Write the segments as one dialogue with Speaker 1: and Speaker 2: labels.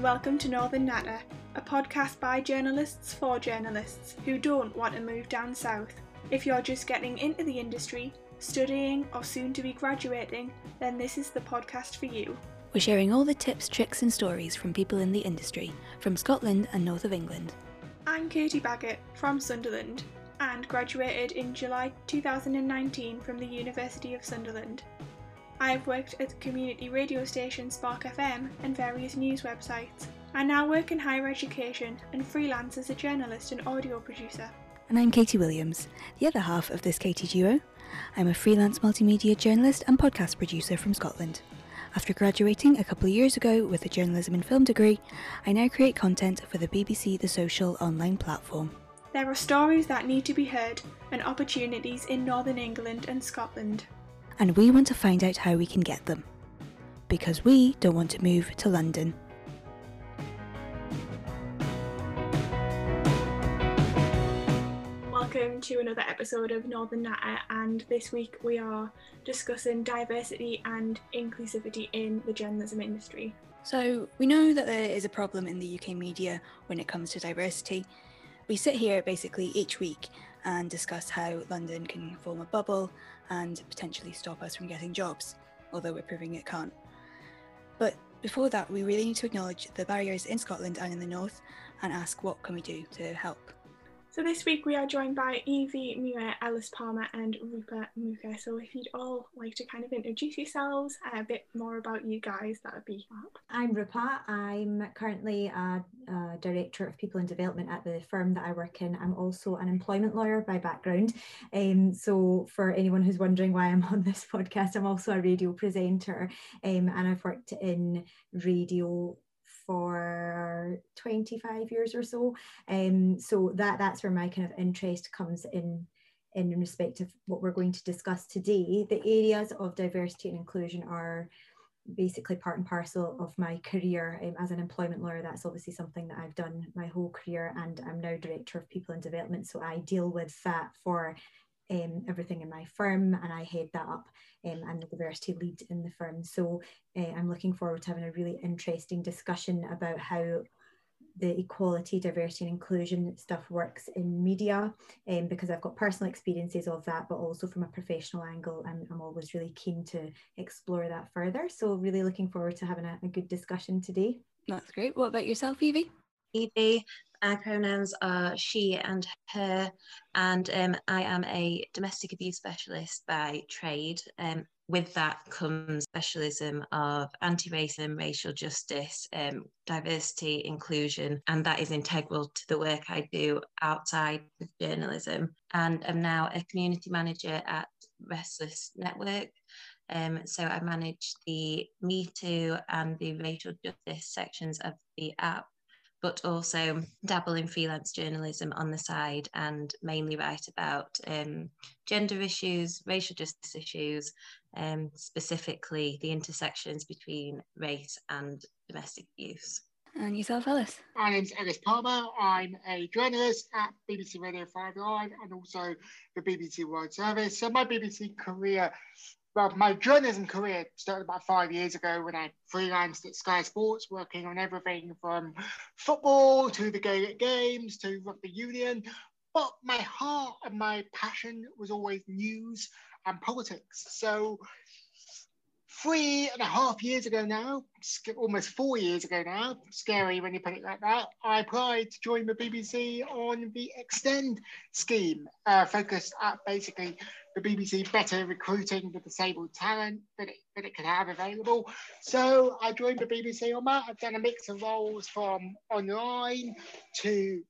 Speaker 1: and welcome to Northern Natter, a podcast by journalists for journalists who don't want to move down south. If you're just getting into the industry, studying, or soon to be graduating, then this is the podcast for you.
Speaker 2: We're sharing all the tips, tricks, and stories from people in the industry, from Scotland and north of England.
Speaker 1: I'm Katie Baggett from Sunderland and graduated in July 2019 from the University of Sunderland. I have worked at the community radio station Spark FM and various news websites. I now work in higher education and freelance as a journalist and audio producer.
Speaker 2: And I'm Katie Williams, the other half of this Katie duo. I'm a freelance multimedia journalist and podcast producer from Scotland. After graduating a couple of years ago with a journalism and film degree, I now create content for the BBC The Social online platform.
Speaker 1: There are stories that need to be heard and opportunities in Northern England and Scotland.
Speaker 2: And we want to find out how we can get them. Because we don't want to move to London.
Speaker 1: Welcome to another episode of Northern Natter, and this week we are discussing diversity and inclusivity in the journalism industry.
Speaker 2: So, we know that there is a problem in the UK media when it comes to diversity. We sit here basically each week and discuss how London can form a bubble and potentially stop us from getting jobs, although we're proving it can't. But before that, we really need to acknowledge the barriers in Scotland and in the north and ask what can we do to help.
Speaker 1: So this week we are joined by Evie Muir, Ellis Palmer, and Rupa Muka. So if you'd all like to kind of introduce yourselves, a bit more about you guys, that would be fab.
Speaker 3: I'm Rupa. I'm currently a, a, director of people and development at the firm that I work in. I'm also an employment lawyer by background. Um, so for anyone who's wondering why I'm on this podcast, I'm also a radio presenter, um, and I've worked in radio for 25 years or so. Um, so that that's where my kind of interest comes in in respect of what we're going to discuss today. The areas of diversity and inclusion are basically part and parcel of my career um, as an employment lawyer. That's obviously something that I've done my whole career, and I'm now director of people and development. So I deal with that for um, everything in my firm and I head that up um, and the diversity lead in the firm. So uh, I'm looking forward to having a really interesting discussion about how the equality, diversity, and inclusion stuff works in media um, because I've got personal experiences of that, but also from a professional angle. I'm, I'm always really keen to explore that further. So, really looking forward to having a, a good discussion today.
Speaker 2: That's great. What about yourself, Evie?
Speaker 4: Evie, our pronouns are she and her, and um, I am a domestic abuse specialist by trade. Um, with that comes specialism of anti-racism, racial justice, um, diversity, inclusion, and that is integral to the work I do outside of journalism. And I'm now a community manager at Restless Network. Um, so I manage the Me Too and the racial justice sections of the app but also dabble in freelance journalism on the side and mainly write about um, gender issues, racial justice issues, um, specifically the intersections between race and domestic abuse.
Speaker 2: And yourself, Ellis?
Speaker 5: My name's Ellis Palmer. I'm a journalist at BBC Radio 5 Live and also the BBC World Service. So my BBC career well, my journalism career started about five years ago when I freelanced at Sky Sports, working on everything from football to the Gaelic Games to rugby union. But my heart and my passion was always news and politics. So three and a half years ago now, almost four years ago now, scary when you put it like that, I applied to join the BBC on the Extend scheme, uh, focused at basically the BBC better recruiting the disabled talent that it, that it can have available. So I joined the BBC on that. I've done a mix of roles from online to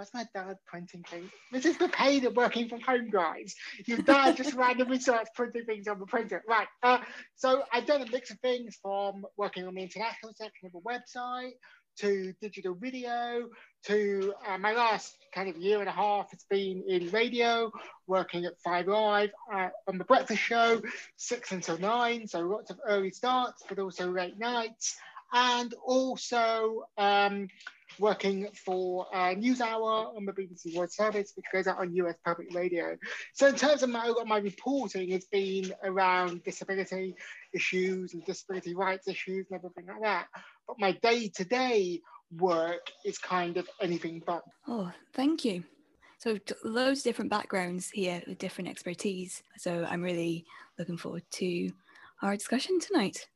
Speaker 5: Where's my dad printing things? This is the pain of working from home, guys. Your dad just randomly starts printing things on the printer. Right. Uh, so I've done a mix of things from working on the international section of a website to digital video to uh, my last kind of year and a half has been in radio, working at Five Live uh, on the breakfast show, six until nine. So lots of early starts, but also late nights. And also um, working for uh, NewsHour on the BBC World Service, which goes out on US public radio. So in terms of my, my reporting, it's been around disability issues and disability rights issues and everything like that. but my day to day work is kind of anything but.
Speaker 2: Oh, thank you. So loads of different backgrounds here with different expertise. So I'm really looking forward to our discussion tonight.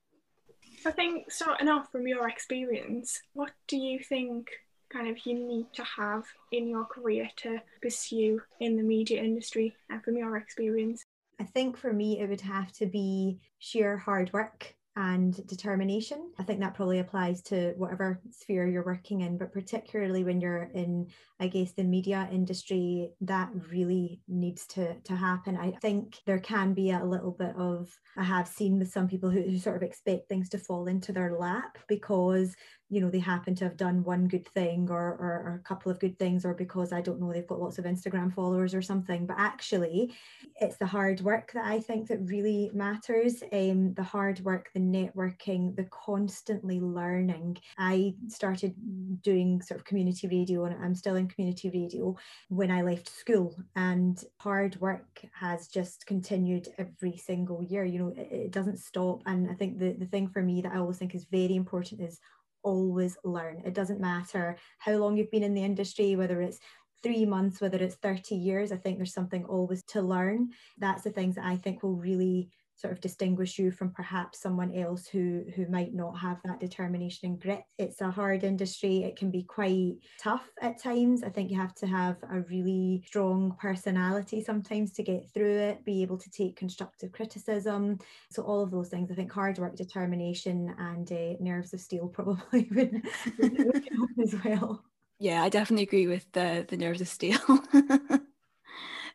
Speaker 1: I think starting off from your experience, what do you think kind of you need to have in your career to pursue in the media industry and from your experience?
Speaker 3: I think for me, it would have to be sheer hard work and determination. I think that probably applies to whatever sphere you're working in, but particularly when you're in, I guess, the media industry, that really needs to, to happen. I think there can be a little bit of, I have seen with some people who, who sort of expect things to fall into their lap because you know they happen to have done one good thing or, or, or, a couple of good things or because i don't know they've got lots of instagram followers or something. But actually it's the hard work that i think that really matters. Um, the hard work the networking the constantly learning. I started doing sort of community radio and i'm still in community radio when i left school and hard work has just continued every single year you know it, it doesn't stop and i think the, the thing for me that i always think is very important is always learn. It doesn't matter how long you've been in the industry, whether it's three months, whether it's 30 years, I think there's something always to learn. That's the things that I think will really sort of distinguish you from perhaps someone else who who might not have that determination and grit. It's a hard industry. It can be quite tough at times. I think you have to have a really strong personality sometimes to get through it be able to take constructive criticism. So all of those things i think hard work determination and uh, nerves of steel probably would, would help as well.
Speaker 2: Yeah i definitely agree with the the nerves of steel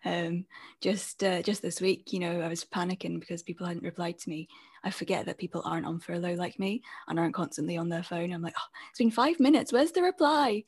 Speaker 2: um, just uh, just this week, you know, I was panicking because people hadn't replied to me. I forget that people aren't on furlough like me and aren't constantly on their phone. I'm like, oh, it's been five minutes. Where's the reply?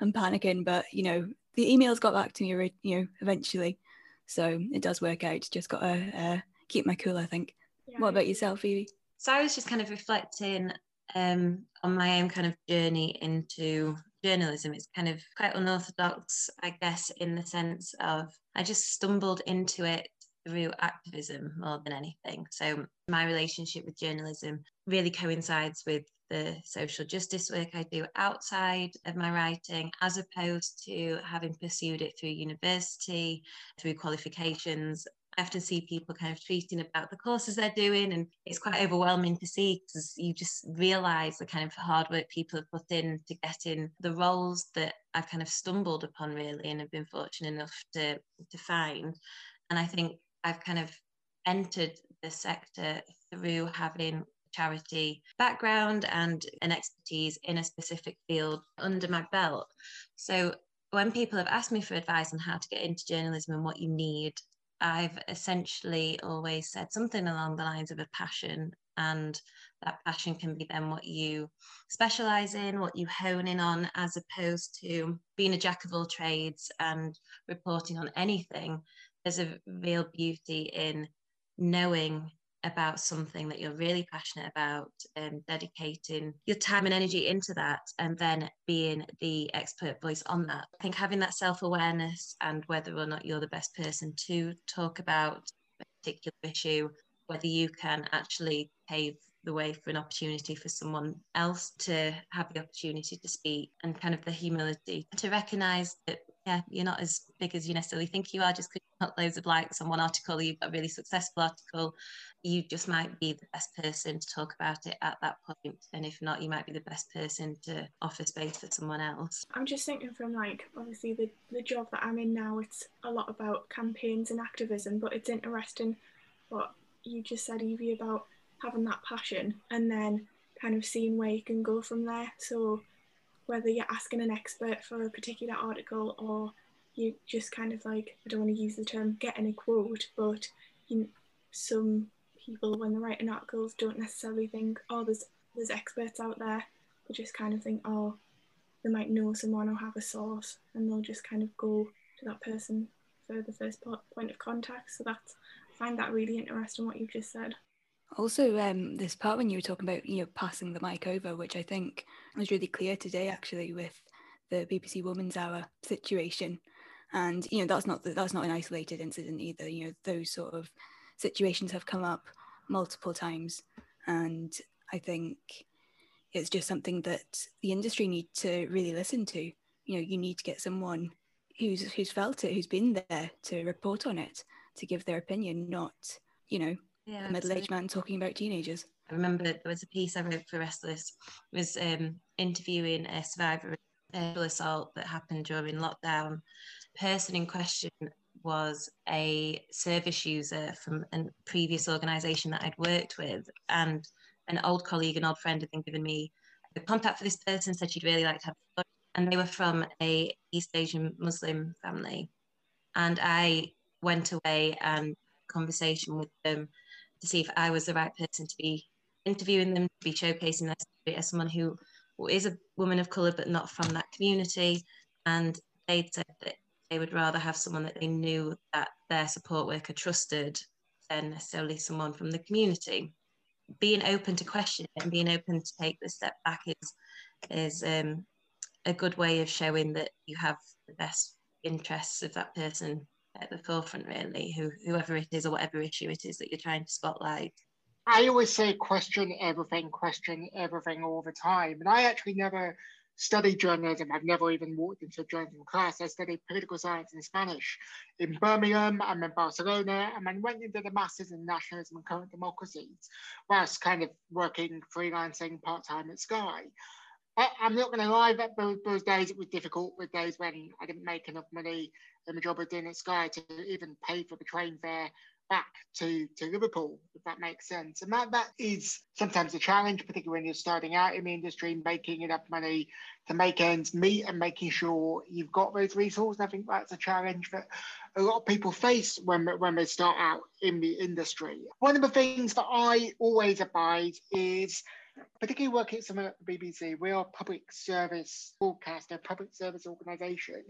Speaker 2: I'm panicking, but you know, the emails got back to me, you know, eventually. So it does work out. Just got to uh, keep my cool, I think. Yeah. What about yourself, Evie?
Speaker 4: So I was just kind of reflecting um, on my own kind of journey into journalism. It's kind of quite unorthodox, I guess, in the sense of I just stumbled into it through activism more than anything. So my relationship with journalism really coincides with the social justice work I do outside of my writing, as opposed to having pursued it through university, through qualifications, I often see people kind of tweeting about the courses they're doing, and it's quite overwhelming to see because you just realize the kind of hard work people have put in to get in the roles that I've kind of stumbled upon really and have been fortunate enough to to find. And I think I've kind of entered the sector through having a charity background and an expertise in a specific field under my belt. So when people have asked me for advice on how to get into journalism and what you need, I've essentially always said something along the lines of a passion, and that passion can be then what you specialize in, what you hone in on, as opposed to being a jack of all trades and reporting on anything. There's a real beauty in knowing about something that you're really passionate about and dedicating your time and energy into that and then being the expert voice on that. I think having that self-awareness and whether or not you're the best person to talk about a particular issue whether you can actually pave the way for an opportunity for someone else to have the opportunity to speak and kind of the humility to recognize that yeah you're not as big as you necessarily think you are just because you've got loads of likes on one article you've got a really successful article you just might be the best person to talk about it at that point. and if not you might be the best person to offer space for someone else
Speaker 1: i'm just thinking from like obviously the, the job that i'm in now it's a lot about campaigns and activism but it's interesting what you just said evie about having that passion and then kind of seeing where you can go from there so whether you're asking an expert for a particular article or you just kind of like i don't want to use the term getting a quote but you, know, some people when they're writing articles don't necessarily think, oh, there's there's experts out there. They just kind of think, oh, they might know someone or have a source, and they'll just kind of go to that person for the first point of contact. So that's I find that really interesting what you've just said.
Speaker 2: Also, um, this part when you were talking about you know passing the mic over, which I think was really clear today, actually, with the BBC Woman's Hour situation, and you know that's not that's not an isolated incident either. You know those sort of situations have come up multiple times. And I think, it's just something that the industry need to really listen to. You know, you need to get someone who's who's felt it, who's been there to report on it, to give their opinion, not you know yeah, a middle-aged man talking about teenagers.
Speaker 4: I remember there was a piece I wrote for Restless was um, interviewing a survivor of sexual assault that happened during lockdown. The person in question was a service user from a previous organisation that I'd worked with, and an old colleague, an old friend, had been given me the contact for this person. Said she'd really like to have, a and they were from a East Asian Muslim family, and I went away and conversation with them to see if I was the right person to be interviewing them, to be showcasing their story as someone who is a woman of colour but not from that community. And they said that they would rather have someone that they knew that their support worker trusted than necessarily someone from the community. Being open to question and being open to take the step back is is um, a good way of showing that you have the best interests of that person at the forefront, really, who, whoever it is or whatever issue it is that you're trying to spotlight.
Speaker 5: I always say question everything, question everything all the time. And I actually never studied journalism. I've never even walked into a journalism class. I studied political science and Spanish in Birmingham. I'm in Barcelona, and then went into the masters in nationalism and current democracies, whilst kind of working freelancing part time at Sky. I, am not going to lie, that those, those days it was difficult. With days when I didn't make enough money in the job I did at Sky to even pay for the train fare back to, to Liverpool, if that makes sense. And that, that is sometimes a challenge, particularly when you're starting out in the industry, making enough money to make ends meet and making sure you've got those resources. I think that's a challenge that a lot of people face when, when they start out in the industry. One of the things that I always advise is particularly working at the BBC, we are a public service broadcaster, public service organisation,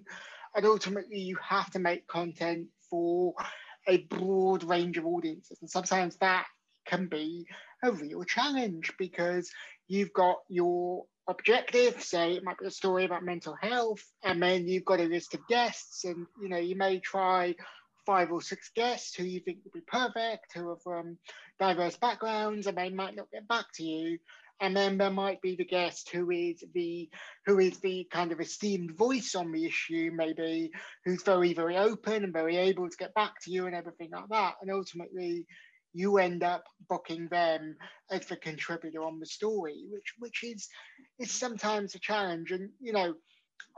Speaker 5: and ultimately you have to make content for a broad range of audiences. And sometimes that can be a real challenge because you've got your objective, say it might be a story about mental health, and then you've got a list of guests, and you know, you may try five or six guests who you think would be perfect, who are from um, diverse backgrounds, and they might not get back to you. And then there might be the guest who is the who is the kind of esteemed voice on the issue maybe who's very very open and very able to get back to you and everything like that. And ultimately you end up booking them as the contributor on the story which which is is sometimes a challenge. And you know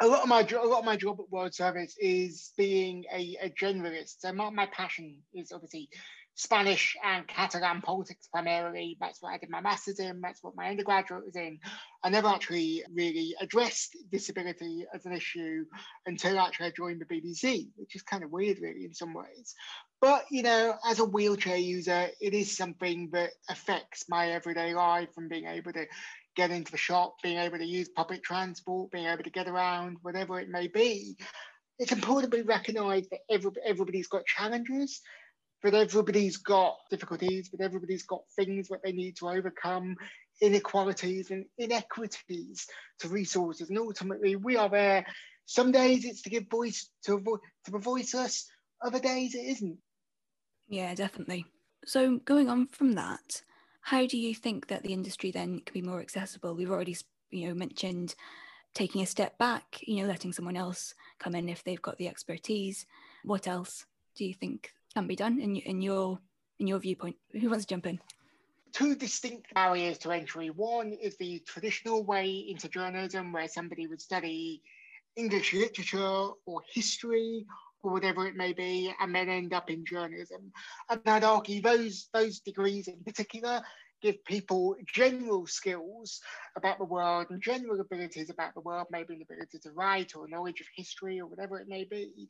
Speaker 5: a lot of my a lot of my job at World Service is being a, a generalist. So my, my passion is obviously Spanish and Catalan politics primarily. That's what I did my master's in, that's what my undergraduate was in. I never actually really addressed disability as an issue until actually I joined the BBC, which is kind of weird, really, in some ways. But, you know, as a wheelchair user, it is something that affects my everyday life and being able to get into the shop, being able to use public transport, being able to get around, whatever it may be. It's important to recognize that every, everybody's got challenges but everybody's got difficulties, but everybody's got things that they need to overcome, inequalities and inequities to resources. And ultimately, we are there. Some days it's to give voice to, to the voiceless, other days it isn't.
Speaker 2: Yeah, definitely. So, going on from that, how do you think that the industry then can be more accessible? We've already, you know, mentioned taking a step back, you know, letting someone else come in if they've got the expertise. What else do you think can be done in, in your in your viewpoint? Who wants to jump in?
Speaker 5: Two distinct barriers to entry. One is the traditional way into journalism, where somebody would study English literature or history or whatever it may be, and then end up in journalism. And I'd argue those those degrees in particular give people general skills about the world and general abilities about the world, maybe an ability to write or knowledge of history or whatever it may be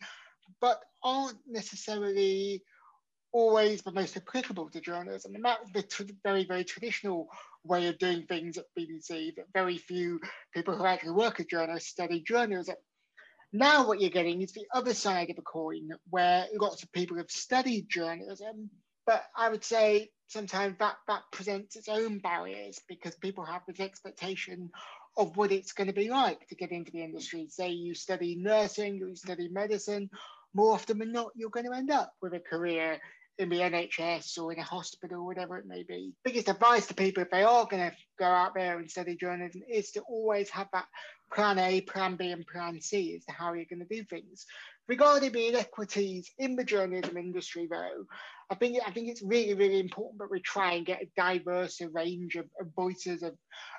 Speaker 5: but aren't necessarily always the most applicable to journalism. And that's the tr- very, very traditional way of doing things at BBC, that very few people who actually work as journalists study journalism. Now, what you're getting is the other side of the coin, where lots of people have studied journalism, but I would say sometimes that, that presents its own barriers because people have this expectation of what it's going to be like to get into the industry. Say you study nursing, you study medicine, more often than not, you're going to end up with a career in the NHS or in a hospital, whatever it may be. Biggest advice to people if they are going to go out there and study journalism is to always have that plan A, plan B, and plan C as to how you're going to do things. Regarding the inequities in the journalism industry, though, I think I think it's really, really important that we try and get a diverse range of, of voices of,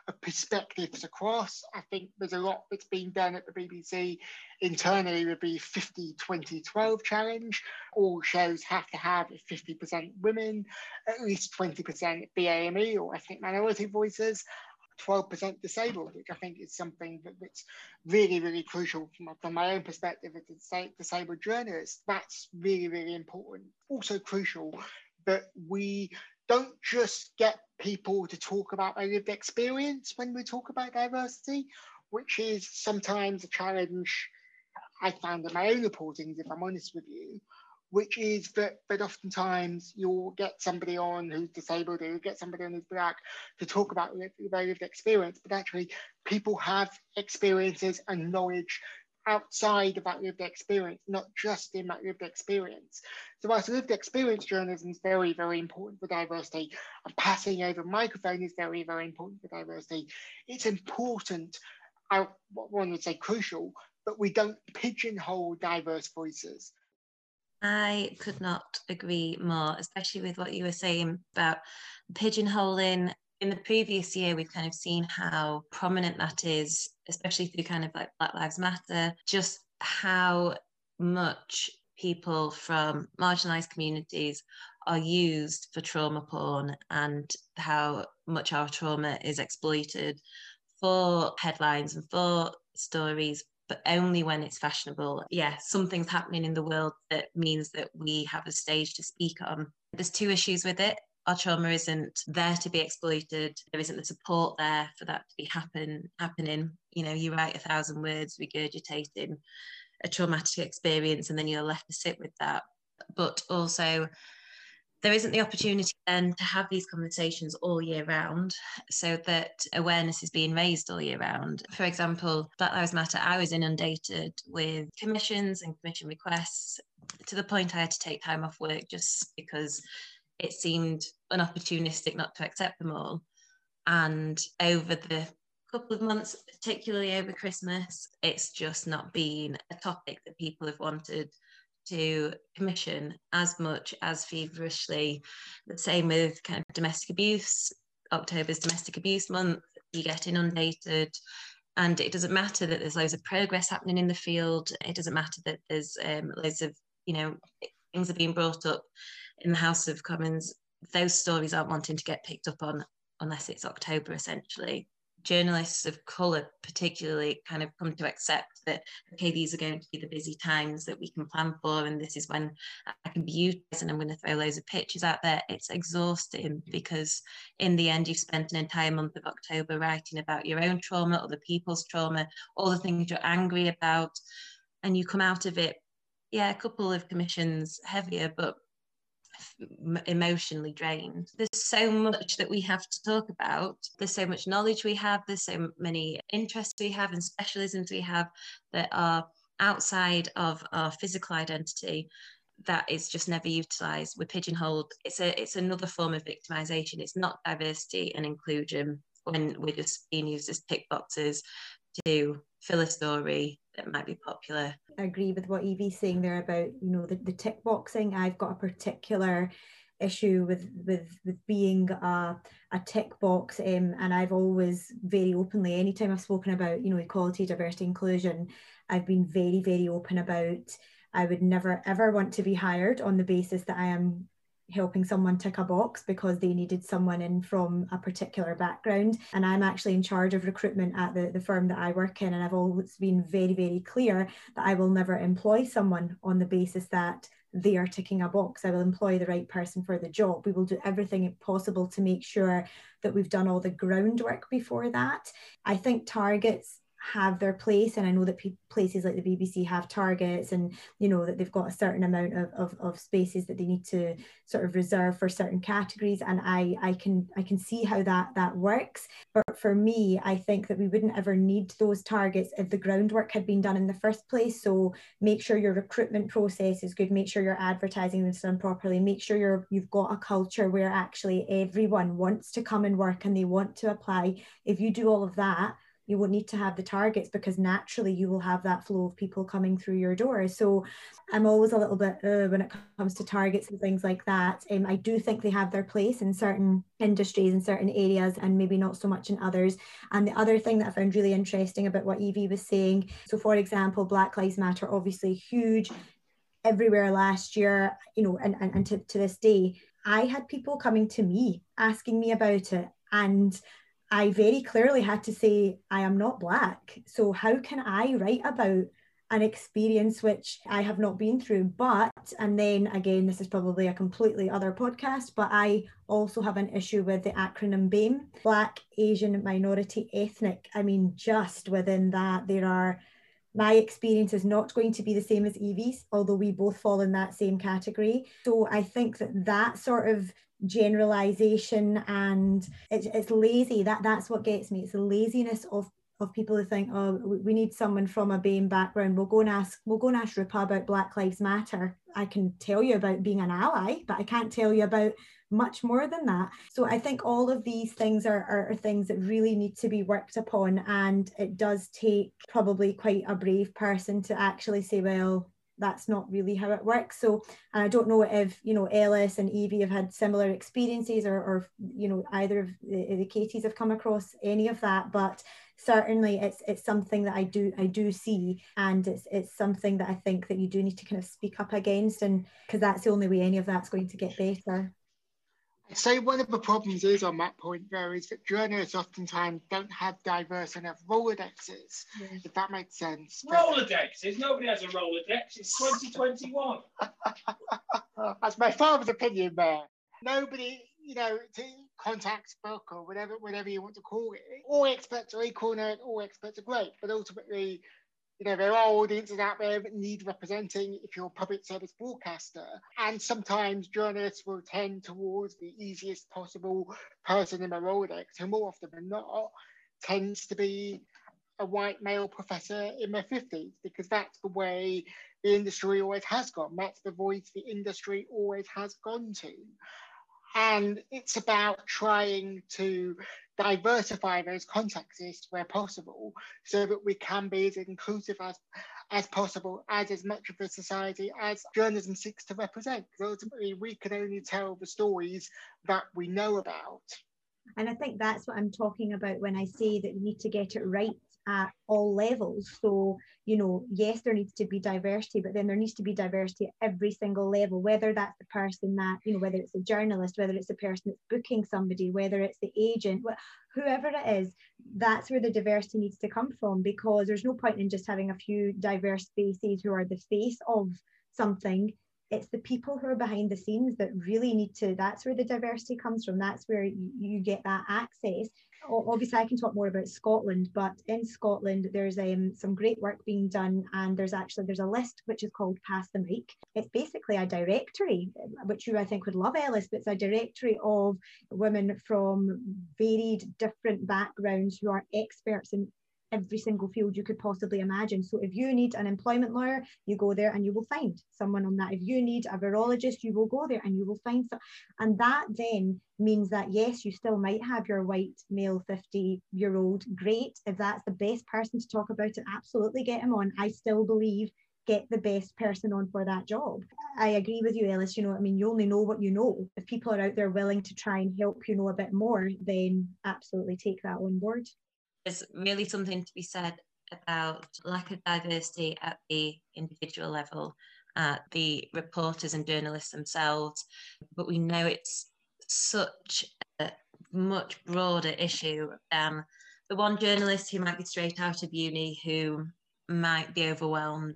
Speaker 5: of, perspectives across. I think there's a lot that's been done at the BBC internally with the 50 20 12 challenge. All shows have to have 50% women, at least 20% BAME or ethnic minority voices. 12% disabled, which I think is something that, that's really, really crucial from, from my own perspective as a disabled journalist. That's really, really important. Also crucial that we don't just get people to talk about their lived experience when we talk about diversity, which is sometimes a challenge I found in my own reporting, if I'm honest with you, which is that, that oftentimes you'll get somebody on who's disabled or you get somebody on who's black to talk about their lived experience, but actually people have experiences and knowledge outside of that lived experience, not just in that lived experience. So whilst lived experience journalism is very, very important for diversity, and passing over microphone is very, very important for diversity, it's important, I, one would say crucial, but we don't pigeonhole diverse voices.
Speaker 4: I could not agree more, especially with what you were saying about pigeonholing. In the previous year, we've kind of seen how prominent that is, especially through kind of like Black Lives Matter, just how much people from marginalized communities are used for trauma porn and how much our trauma is exploited for headlines and for stories but only when it's fashionable. Yeah, something's happening in the world that means that we have a stage to speak on. There's two issues with it. Our trauma isn't there to be exploited. There isn't the support there for that to be happen happening. You know, you write a thousand words regurgitating a traumatic experience, and then you're left to sit with that. But also, there isn't the opportunity then to have these conversations all year round so that awareness is being raised all year round. For example, Black Lives Matter, I was inundated with commissions and commission requests to the point I had to take time off work just because it seemed unopportunistic not to accept them all. And over the couple of months, particularly over Christmas, it's just not been a topic that people have wanted to commission as much as feverishly. The same with kind of domestic abuse. October's domestic abuse month, you get inundated. And it doesn't matter that there's loads of progress happening in the field. It doesn't matter that there's um, loads of, you know, things are being brought up in the House of Commons. Those stories aren't wanting to get picked up on unless it's October, essentially journalists of colour particularly kind of come to accept that okay these are going to be the busy times that we can plan for and this is when i can be utilised and i'm going to throw loads of pictures out there. It's exhausting mm-hmm. because in the end you've spent an entire month of october writing about your own trauma other people's trauma all the things you're angry about and you come out of it yeah a couple of commissions heavier but emotionally drained. There's so much that we have to talk about. There's so much knowledge we have. There's so many interests we have and specialisms we have that are outside of our physical identity that is just never utilized we're pigeonholed it's a it's another form of victimization it's not diversity and inclusion when we're just being used as tick boxes to fill a story that might be popular.
Speaker 3: I agree with what Evie's saying there about, you know, the, the tick boxing. I've got a particular issue with with with being a, a tick box um, and I've always very openly anytime I've spoken about you know equality diversity inclusion I've been very very open about I would never ever want to be hired on the basis that I am helping someone tick a box because they needed someone in from a particular background. And I'm actually in charge of recruitment at the, the firm that I work in. And I've always been very, very clear that I will never employ someone on the basis that they are ticking a box. I will employ the right person for the job. We will do everything possible to make sure that we've done all the groundwork before that. I think targets have their place and i know that pe- places like the bbc have targets and you know that they've got a certain amount of, of, of, spaces that they need to sort of reserve for certain categories and i i can i can see how that that works. But for me i think that we wouldn't ever need those targets if the groundwork had been done in the first place. So make sure your recruitment process is good make sure your advertising is done properly make sure you're you've got a culture where actually everyone wants to come and work and they want to apply. If you do all of that you won't need to have the targets because naturally you will have that flow of people coming through your door. So I'm always a little bit uh, when it comes to targets and things like that. Um, I do think they have their place in certain industries in certain areas and maybe not so much in others. And the other thing that I found really interesting about what Evie was saying, so for example, Black Lives Matter, obviously huge everywhere last year, you know, and, and, and to, to this day, I had people coming to me asking me about it. And I very clearly had to say, I am not Black. So, how can I write about an experience which I have not been through? But, and then again, this is probably a completely other podcast, but I also have an issue with the acronym BAME Black, Asian, Minority, Ethnic. I mean, just within that, there are my experience is not going to be the same as Evie's, although we both fall in that same category. So I think that that sort of generalization and it's, it's lazy. That that's what gets me. It's the laziness of of people who think oh we need someone from a BAME background. We'll go and ask we'll go and ask Rupa about Black Lives Matter. I can tell you about being an ally but I can't tell you about much more than that. So I think all of these things are, are, are things that really need to be worked upon and it does take probably quite a brave person to actually say well that's not really how it works. So I don't know if you know Ellis and Evie have had similar experiences, or, or you know either of the, the Katies have come across any of that, but certainly it's it's something that I do I do see, and it's it's something that I think that you do need to kind of speak up against, and because that's the only way any of that's going to get better.
Speaker 5: I'd say one of the problems is on that point there is that journalists oftentimes don't have diverse enough Rolodexes, yes. if that makes sense.
Speaker 6: Rolodexes? Nobody has a Rolodex. It's 2021.
Speaker 5: That's my father's opinion there. Nobody, you know, to contact book or whatever, whatever you want to call it. All experts are equal and all experts are great, but ultimately you know, there are audiences out there that need representing if you're a public service broadcaster. And sometimes journalists will tend towards the easiest possible person in the Rolodex, who more often than not tends to be a white male professor in their 50s, because that's the way the industry always has gone. That's the voice the industry always has gone to. And it's about trying to diversify those contexts where possible so that we can be as inclusive as as possible as as much of the society as journalism seeks to represent. Because ultimately we can only tell the stories that we know about.
Speaker 3: And i think that's what i'm talking about when i say that we need to get it right at all levels. So, you know, yes, there needs to be diversity, but then there needs to be diversity at every single level, whether that's the person that, you know, whether it's a journalist, whether it's the person that's booking somebody, whether it's the agent, whoever it is, that's where the diversity needs to come from because there's no point in just having a few diverse faces who are the face of something. It's the people who are behind the scenes that really need to that's where the diversity comes from. That's where you, you get that access obviously I can talk more about Scotland, but in Scotland there's um, some great work being done, and there's actually there's a list which is called Pass the Mic. It's basically a directory, which you I think would love, Ellis. But it's a directory of women from varied different backgrounds who are experts in every single field you could possibly imagine. So if you need an employment lawyer, you go there and you will find someone on that. If you need a virologist, you will go there and you will find some. And that then means that yes, you still might have your white male 50 year old. Great. If that's the best person to talk about it, absolutely get him on. I still believe get the best person on for that job. I agree with you, Ellis. You know, I mean, you only know what you know. If people are out there willing to try and help you know a bit more, then absolutely take that on board
Speaker 4: there's really something to be said about lack of diversity at the individual level, at the reporters and journalists themselves, but we know it's such a much broader issue than the one journalist who might be straight out of uni who might be overwhelmed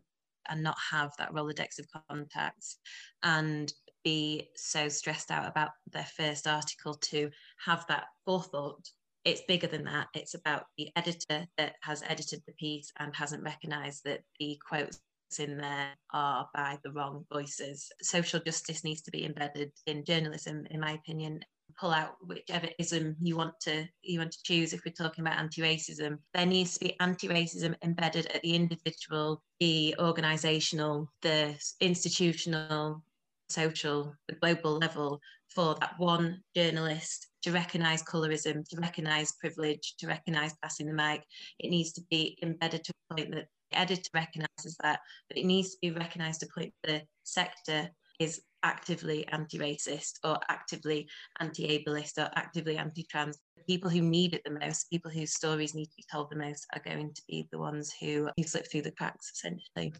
Speaker 4: and not have that Rolodex of contacts and be so stressed out about their first article to have that forethought it's bigger than that. It's about the editor that has edited the piece and hasn't recognised that the quotes in there are by the wrong voices. Social justice needs to be embedded in journalism, in my opinion. Pull out whichever ism you want to you want to choose. If we're talking about anti-racism, there needs to be anti-racism embedded at the individual, the organisational, the institutional, social, the global level for that one journalist to recognise colorism, to recognise privilege, to recognise passing the mic. It needs to be embedded to a point that the editor recognises that, but it needs to be recognised to a point that the sector is actively anti-racist or actively anti-ableist or actively anti-trans. The people who need it the most, people whose stories need to be told the most, are going to be the ones who, who slip through the cracks, essentially.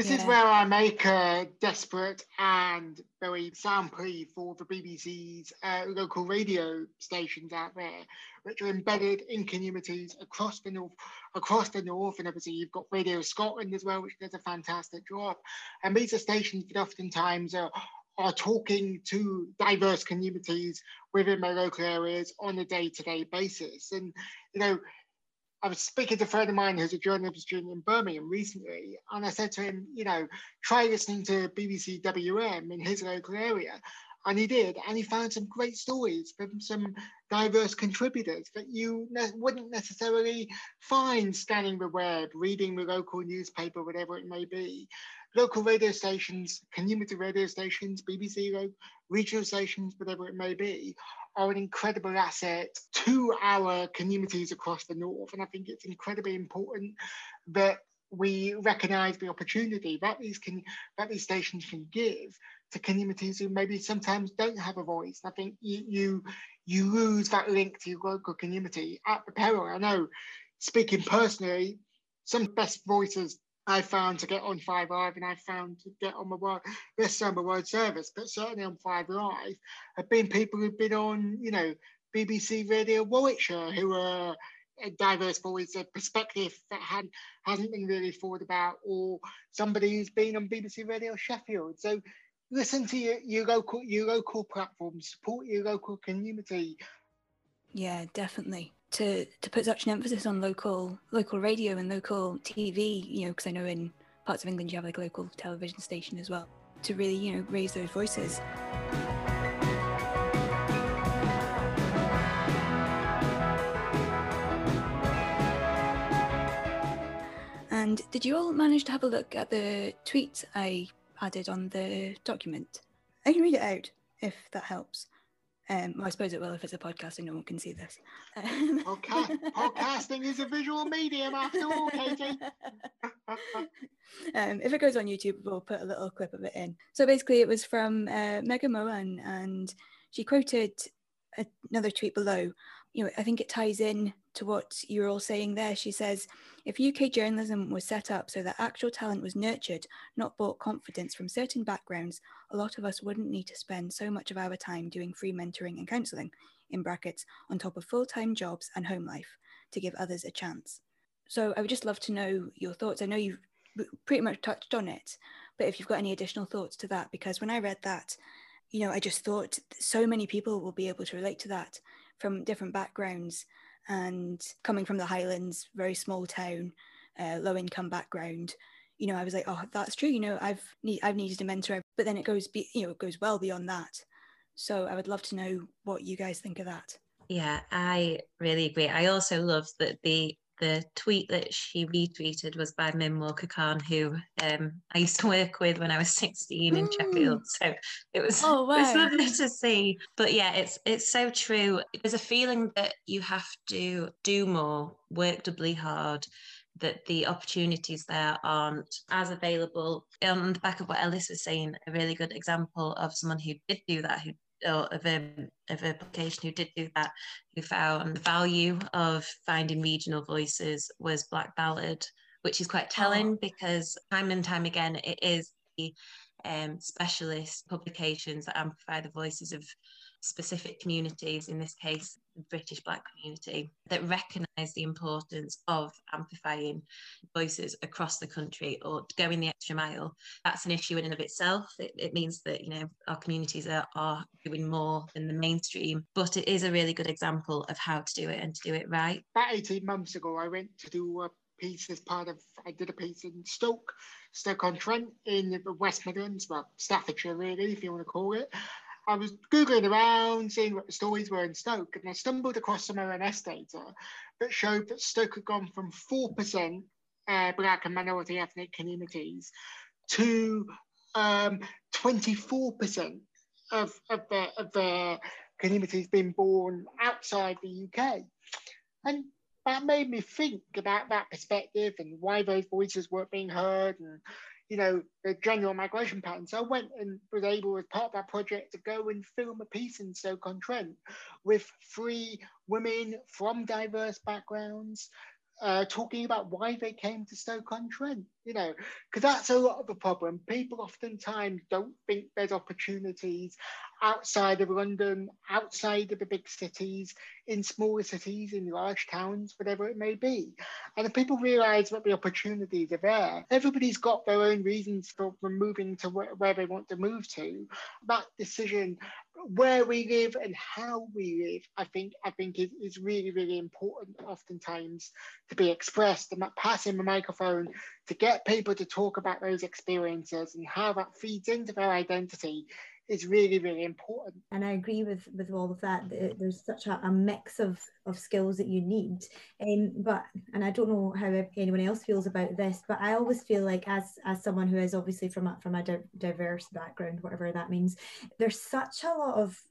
Speaker 5: This
Speaker 2: Yeah.
Speaker 5: is where I make a desperate and very sound plea for the BBC's uh, local radio stations out there, which are embedded in communities across the north. Across the north, and obviously you've got Radio Scotland as well, which does a fantastic job. And these are stations that oftentimes are are talking to diverse communities within their local areas on a day-to-day basis. And you know, I was speaking to a friend of mine who's a journalism student in Birmingham recently, and I said to him, you know, try listening to BBC WM in his local area. And he did, and he found some great stories from some diverse contributors that you ne- wouldn't necessarily find scanning the web, reading the local newspaper, whatever it may be. Local radio stations, community radio stations, BBC, regional stations, whatever it may be, are an incredible asset to our communities across the north. And I think it's incredibly important that we recognise the opportunity that these can that these stations can give to communities who maybe sometimes don't have a voice. I think you you, you lose that link to your local community at the peril. I know, speaking personally, some best voices I found to get on Five Live and I found to get on my word, this on my World Service, but certainly on Five Live, have been people who've been on, you know, BBC Radio Warwickshire, who are diverse voice, a perspective that had, hasn't been really thought about, or somebody who's been on BBC Radio Sheffield. So listen to your, your local your local platforms, support your local community.
Speaker 2: Yeah, definitely. To to put such an emphasis on local local radio and local TV, you know, because I know in parts of England you have like a local television station as well. To really, you know, raise those voices. And did you all manage to have a look at the tweet I added on the document? I can read it out if that helps. Um, I suppose it will if it's a podcast and no one can see this. Um,
Speaker 5: Podca- podcasting is a visual medium after all, Katie.
Speaker 2: um, if it goes on YouTube, we'll put a little clip of it in. So basically, it was from uh, Mega Moan, and she quoted another tweet below. You know, I think it ties in to what you're all saying there. She says, if UK journalism was set up so that actual talent was nurtured, not bought confidence from certain backgrounds, a lot of us wouldn't need to spend so much of our time doing free mentoring and counselling, in brackets, on top of full time jobs and home life, to give others a chance. So I would just love to know your thoughts. I know you've pretty much touched on it, but if you've got any additional thoughts to that, because when I read that, you know, I just thought so many people will be able to relate to that from different backgrounds and coming from the Highlands, very small town, uh, low income background. You know, I was like, oh, that's true. You know, I've need, I've needed a mentor, but then it goes, be, you know, it goes well beyond that. So I would love to know what you guys think of that.
Speaker 4: Yeah, I really agree. I also love that the the tweet that she retweeted was by Mim Walker Khan, who um, I used to work with when I was 16 in
Speaker 2: Mm.
Speaker 4: Sheffield. So it was
Speaker 2: Oh,
Speaker 4: it was lovely to see. But yeah, it's it's so true. There's a feeling that you have to do more, work doubly hard, that the opportunities there aren't as available. On the back of what Ellis was saying, a really good example of someone who did do that, who of a of a publication who did do that, who found the value of finding regional voices was Black Ballad, which is quite telling because time and time again it is the um, specialist publications that amplify the voices of specific communities, in this case, the British Black community, that recognise the importance of amplifying voices across the country or going the extra mile. That's an issue in and of itself. It, it means that you know our communities are, are doing more than the mainstream, but it is a really good example of how to do it and to do it right.
Speaker 5: About 18 months ago, I went to do a piece as part of, I did a piece in Stoke, Stoke-on-Trent in the West Midlands, well, Staffordshire really, if you want to call it. I was Googling around, seeing what the stories were in Stoke, and I stumbled across some ONS data that showed that Stoke had gone from 4% uh, Black and minority ethnic communities to um, 24% of, of, their, of their communities being born outside the UK. And that made me think about that perspective and why those voices weren't being heard and you know, the general migration pattern. So I went and was able, as part of that project, to go and film a piece in Stoke-on-Trent with three women from diverse backgrounds uh, talking about why they came to Stoke-on-Trent, you know, because that's a lot of the problem. People oftentimes don't think there's opportunities outside of London, outside of the big cities, in smaller cities, in large towns, whatever it may be. And if people realise that the opportunities are there, everybody's got their own reasons for, moving to where, where they want to move to. That decision where we live and how we live, I think I think is, is really, really important oftentimes to be expressed and that passing the microphone to get people to talk about those experiences and how that feeds into their identity is really really important.
Speaker 3: And i agree with with all of that. There's such a, a mix of of skills that you need. Um, but and i don't know how anyone else feels about this but i always feel like as as someone who is obviously from a, from a diverse background whatever that means there's such a lot of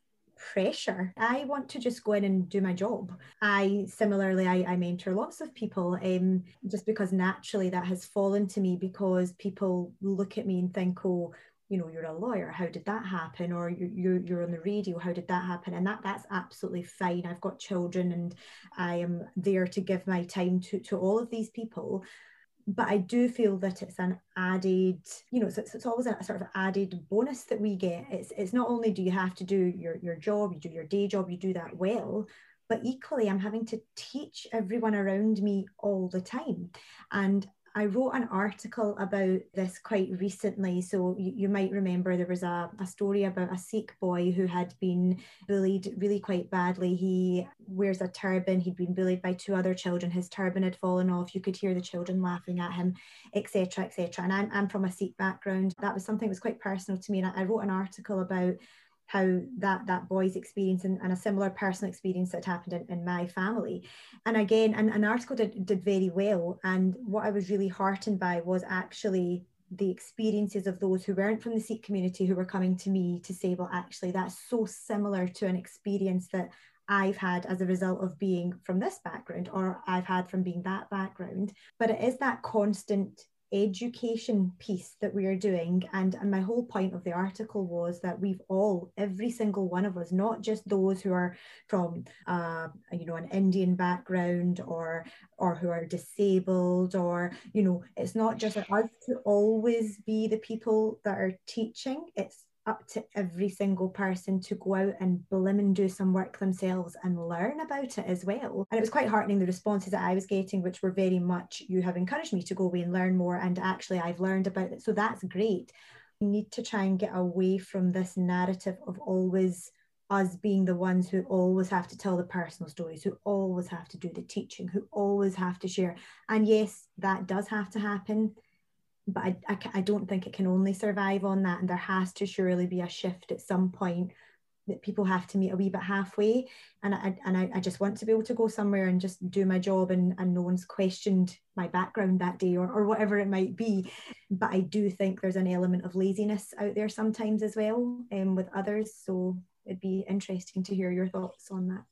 Speaker 3: pressure. I want to just go in and do my job. I similarly, I, I mentor lots of people um, just because naturally that has fallen to me because people look at me and think, oh, you know you're a lawyer. How did that happen? Or you, you're, you're on the radio. How did that happen? And that that's absolutely fine. I've got children and i am there to give my time to to all of these people but I do feel that it's an added, you know, it's, it's always a sort of added bonus that we get. It's, it's not only do you have to do your, your job, you do your day job, you do that well, but equally I'm having to teach everyone around me all the time. And I wrote an article about this quite recently. So you, you, might remember there was a, a story about a Sikh boy who had been bullied really quite badly. He wears a turban, he'd been bullied by two other children, his turban had fallen off, you could hear the children laughing at him, etc. etc. And I'm, I'm from a Sikh background. That was something that was quite personal to me. And I, I wrote an article about how that that boy's experience and, and a similar personal experience that happened in, in my family and again an, an article did, did very well and what i was really heartened by was actually the experiences of those who weren't from the Sikh community who were coming to me to say, well, actually, that's so similar to an experience that I've had as a result of being from this background or I've had from being that background. But it is that constant education piece that we are doing. And, and my whole point of the article was that we've all every single one of us not just those who are from uh, you know an indian background or or who are disabled or you know it's not just us to always be the people that are teaching. It's up to every single person to go out and blim and do some work themselves and learn about it as well. And it was quite heartening the responses that I was getting, which were very much, you have encouraged me to go away and learn more. And actually, I've learned about it. So that's great. We need to try and get away from this narrative of always us being the ones who always have to tell the personal stories, who always have to do the teaching, who always have to share. And yes, that does have to happen but I, I, I don't think it can only survive on that. And there has to surely be a shift at some point that people have to meet a wee bit halfway. And I, and I, I just want to be able to go somewhere and just do my job and, and no one's questioned my background that day or, or whatever it might be. But I do think there's an element of laziness out there sometimes as well um, with others. So it'd be interesting to hear your thoughts on that.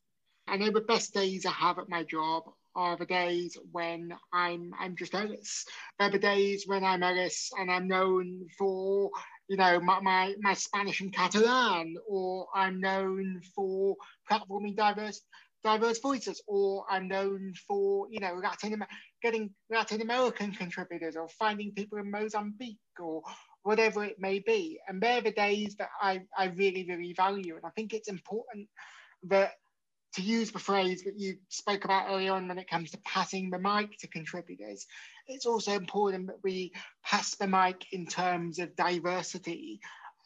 Speaker 5: I know the best days I have at my job are the days when I'm I'm just Ellis. They're the days when I'm Ellis and I'm known for you know my, my, my Spanish and Catalan, or I'm known for platforming diverse diverse voices, or I'm known for you know Latin getting Latin American contributors, or finding people in Mozambique, or whatever it may be. And they're the days that I, I really, really value. And I think it's important that to use the phrase that you spoke about earlier on when it comes to passing the mic to contributors, it's also important that we pass the mic in terms of diversity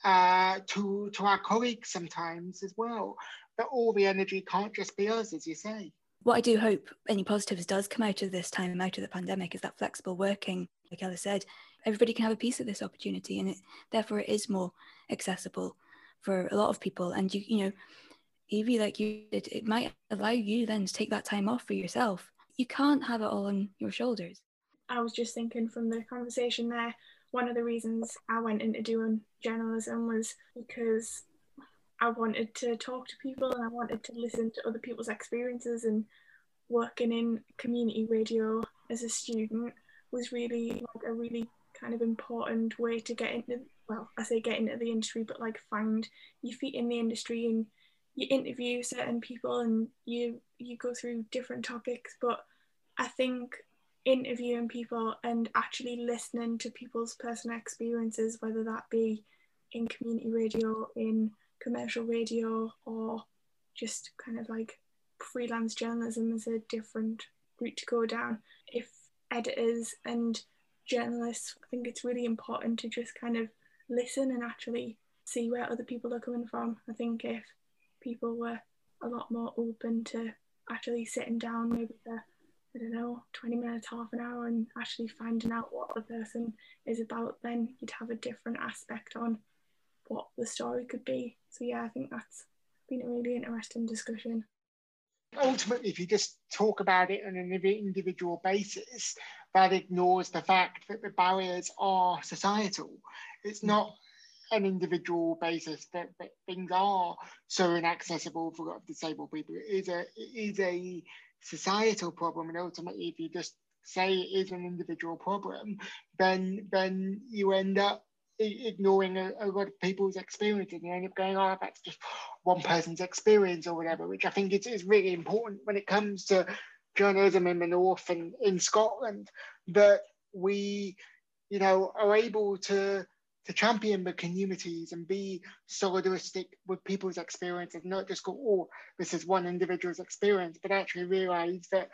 Speaker 5: uh, to, to our colleagues sometimes as well. That all the energy can't just be us, as you say.
Speaker 2: What I do hope any positives does come out of this time, out of the pandemic, is that flexible working, like Ella said, everybody can have a piece of this opportunity, and it, therefore it is more accessible for a lot of people. And you, you know, Evie, like you did, it might allow you then to take that time off for yourself. You can't have it all on your shoulders.
Speaker 1: I was just thinking from the conversation there, one of the reasons I went into doing journalism was because I wanted to talk to people and I wanted to listen to other people's experiences and working in community radio as a student was really like a really kind of important way to get into well I say get into the industry but like find your feet in the industry and you interview certain people and you you go through different topics but I think interviewing people and actually listening to people's personal experiences, whether that be in community radio, in commercial radio, or just kind of like freelance journalism is a different route to go down. If editors and journalists, I think it's really important to just kind of listen and actually see where other people are coming from. I think if people were a lot more open to actually sitting down, maybe the I don't know, 20 minutes, half an hour, and actually finding out what the person is about, then you'd have a different aspect on what the story could be. So, yeah, I think that's been a really interesting discussion.
Speaker 5: Ultimately, if you just talk about it on an individual basis, that ignores the fact that the barriers are societal. It's not an individual basis that, things are so inaccessible for disabled people. It is a, it is a societal problem and ultimately if you just say it is an individual problem then then you end up ignoring a, a lot of people's experiences and you end up going oh that's just one person's experience or whatever which i think is, is really important when it comes to journalism in the north and in scotland that we you know are able to to champion the communities and be solidaristic with people's experiences, not just go, oh, this is one individual's experience, but actually realize that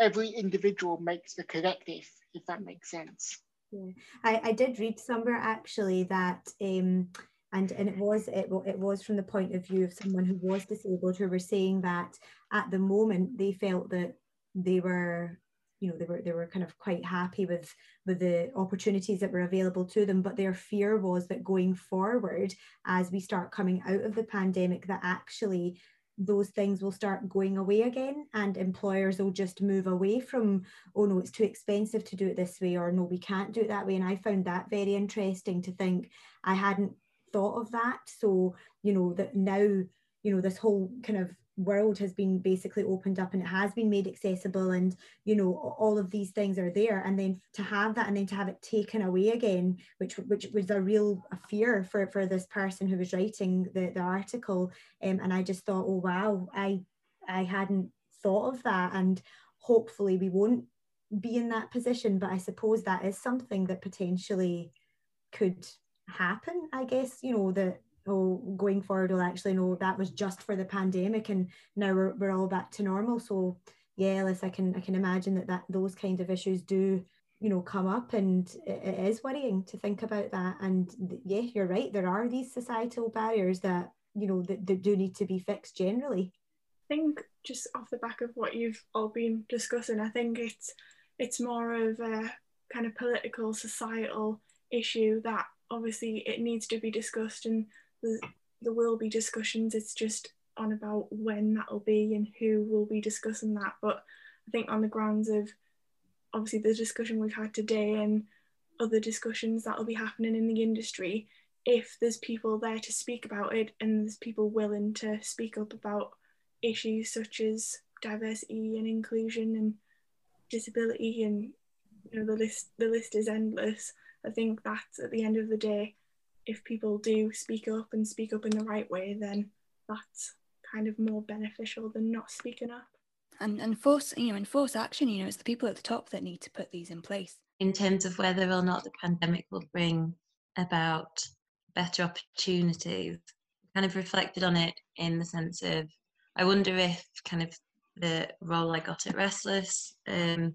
Speaker 5: every individual makes the collective, if that makes sense.
Speaker 3: Yeah, I, I did read somewhere actually that um, and and it was it, it was from the point of view of someone who was disabled who were saying that at the moment they felt that they were you know they were they were kind of quite happy with with the opportunities that were available to them. But their fear was that going forward as we start coming out of the pandemic that actually those things will start going away again and employers will just move away from oh no it's too expensive to do it this way or no we can't do it that way. And i found that very interesting to think i hadn't thought of that. So you know that now you know this whole kind of world has been basically opened up and it has been made accessible and you know all of these things are there. And then to have that and then to have it taken away again which which was a real a fear for for this person who was writing the the article. Um, and i just thought oh wow i i hadn't thought of that. And hopefully we won't be in that position. But i suppose that is something that potentially could happen i guess you know that oh, going forward, we'll actually know that was just for the pandemic, and now we're, we're all back to normal. So yeah, Alice, I can I can imagine that that those kind of issues do you know come up, and it, it is worrying to think about that. And yeah, you're right. There are these societal barriers that you know that, that do need to be fixed generally.
Speaker 1: I think just off the back of what you've all been discussing, I think it's it's more of a kind of political societal issue that obviously it needs to be discussed and there will be discussions. It's just on about when that'll be and who will be discussing that. But I think on the grounds of obviously the discussion we've had today and other discussions that'll be happening in the industry, if there's people there to speak about it and there's people willing to speak up about issues such as diversity and inclusion and disability and you know the list the list is endless. I think that's at the end of the day if people do speak up and speak up in the right way, then that's kind of more beneficial than not speaking up.
Speaker 2: And and force you know enforce action. You know, it's the people at the top that need to put these in place.
Speaker 4: In terms of whether or not the pandemic will bring about better opportunities. Kind of reflected on it in the sense of, I wonder if kind of the role I got at Restless um,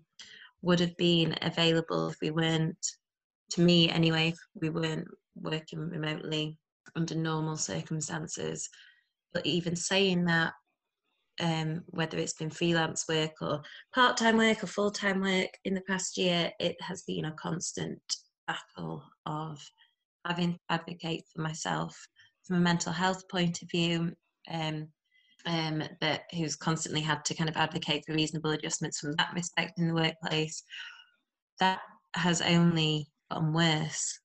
Speaker 4: would have been available if we weren't, to me anyway, if we weren't working remotely under normal circumstances. But even saying that, um, whether it's been freelance work or part time work or full time work in the past year, it has been a constant battle of having to advocate for myself from a mental health point of view. Um, um, but who's constantly had to kind of advocate for reasonable adjustments from that respect in the workplace. That has only gotten worse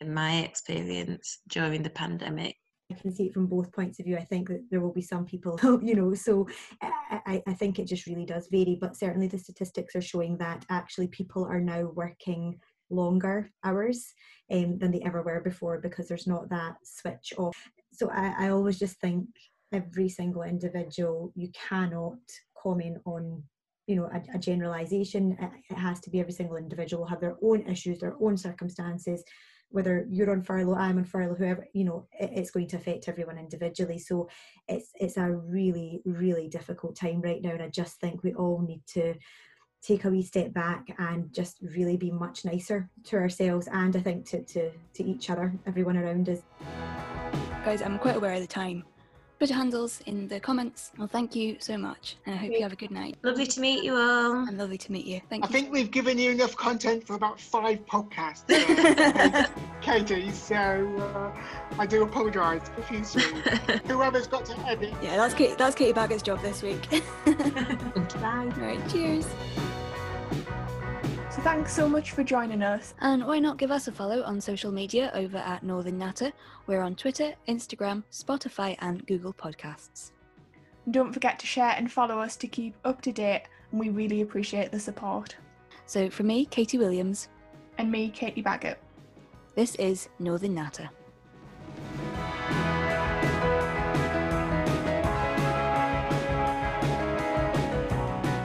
Speaker 4: in my experience during the pandemic.
Speaker 3: I can see it from both points of view. I think that there will be some people, you know, so I, I think it just really does vary. But certainly the statistics are showing that actually people are now working longer hours um, than they ever were before because there's not that switch off. So I, I always just think every single individual, you cannot comment on you know a, a generalization it has to be every single individual will have their own issues their own circumstances whether you're on furlough, I'm on furlough, whoever, you know, it, it's going to affect everyone individually. So it's it's a really, really difficult time right now. And I just think we all need to take a wee step back and just really be much nicer to ourselves and I think to, to, to each other, everyone around us.
Speaker 2: Guys, I'm quite aware of the time. Put your handles in the comments. Well, thank you so much, and I hope you have a good night.
Speaker 4: Lovely to meet you all.
Speaker 2: And lovely to meet you. Thank you.
Speaker 5: I
Speaker 2: you.
Speaker 5: think we've given you enough content for about five podcasts, uh, Katie. So uh, I do apologise profusely. Whoever's got to edit.
Speaker 2: Yeah, that's Kate, that's Katie Baggett's job this week.
Speaker 3: Bye.
Speaker 2: right, cheers.
Speaker 1: Thanks so much for joining us.
Speaker 2: And why not give us a follow on social media over at Northern Natter? We're on Twitter, Instagram, Spotify, and Google Podcasts.
Speaker 1: Don't forget to share and follow us to keep up to date, and we really appreciate the support.
Speaker 2: So, for me, Katie Williams,
Speaker 1: And me, Katie Baggett.
Speaker 2: this is Northern Natter.